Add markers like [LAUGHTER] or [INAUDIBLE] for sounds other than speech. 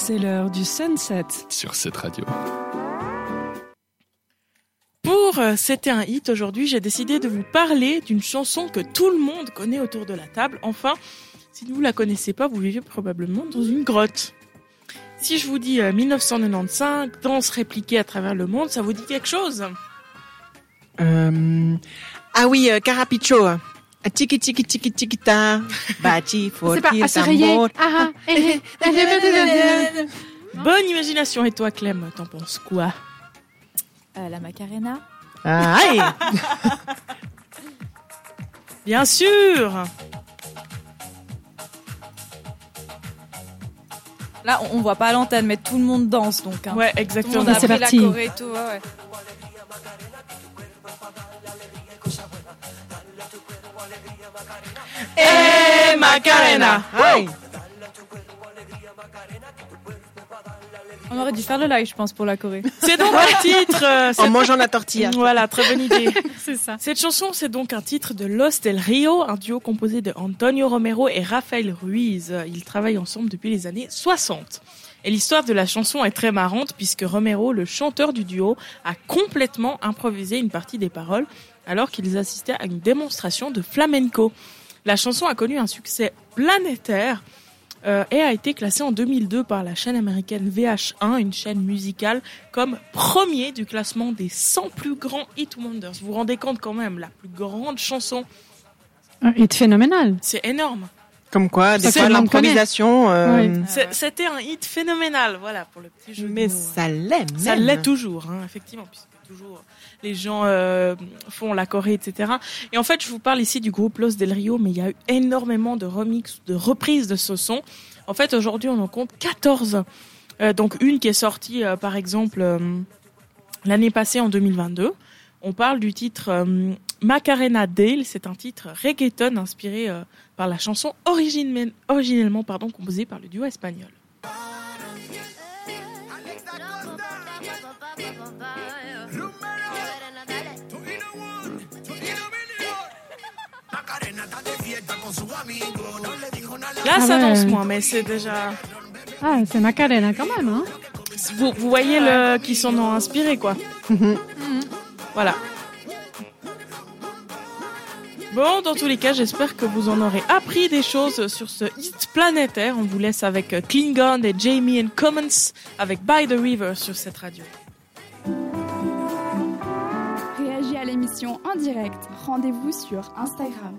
C'est l'heure du sunset. sur cette radio. Pour euh, C'était un hit, aujourd'hui, j'ai décidé de vous parler d'une chanson que tout le monde connaît autour de la table. Enfin, si vous la connaissez pas, vous vivez probablement dans une grotte. Si je vous dis euh, 1995, danse répliquée à travers le monde, ça vous dit quelque chose? Euh, Ah oui, euh, Carapicho. Ah, Tiki tiki tiki tiki ta. Bati. [LAUGHS] Ah, ah, eh, eh. Bonne imagination. Et toi, Clem, t'en penses quoi? Euh, la Macarena. Ah, aïe. [LAUGHS] Bien sûr Là, on, on voit pas l'antenne, mais tout le monde danse donc. Hein. Ouais, Tout le exactement. monde a parti. la choré et tout. Ouais, ouais. Eh, Macarena Aïe. On aurait dû faire le live, je pense, pour la choré. [LAUGHS] C'est donc un titre. euh, En mangeant la tortilla. Voilà, très bonne idée. [LAUGHS] C'est ça. Cette chanson, c'est donc un titre de Los del Rio, un duo composé de Antonio Romero et Rafael Ruiz. Ils travaillent ensemble depuis les années 60. Et l'histoire de la chanson est très marrante puisque Romero, le chanteur du duo, a complètement improvisé une partie des paroles alors qu'ils assistaient à une démonstration de flamenco. La chanson a connu un succès planétaire euh, et a été classée en 2002 par la chaîne américaine VH1, une chaîne musicale, comme premier du classement des 100 plus grands hit wonders. Vous vous rendez compte quand même, la plus grande chanson, Un hit phénoménal. c'est énorme. Comme quoi, des fois, l'improvisation. euh, Oui. C'était un hit phénoménal, voilà, pour le petit jeu de Mais mots. ça l'est même. Ça l'est toujours, hein, effectivement, puisque toujours les gens euh, font la Corée, etc. Et en fait, je vous parle ici du groupe Los Del Rio, mais il y a eu énormément de remix, de reprises de ce son. En fait, aujourd'hui, on en compte 14. Euh, donc une qui est sortie, euh, par exemple, euh, l'année passée, en 2022. On parle du titre euh, Macarena Dale. C'est un titre reggaeton inspiré euh, par la chanson origine- originellement pardon, composée par le duo espagnol. Là, Ah ça ouais. danse moins, mais c'est déjà. Ah, c'est Macarena quand même, hein. Vous, vous voyez le qui s'en ont inspiré, quoi. voilà. Bon, dans tous les cas, j'espère que vous en aurez appris des choses sur ce hit planétaire. On vous laisse avec euh, Klingon et Jamie and Commons avec By the River sur cette radio. Réagis à l'émission en direct. Rendez-vous sur Instagram.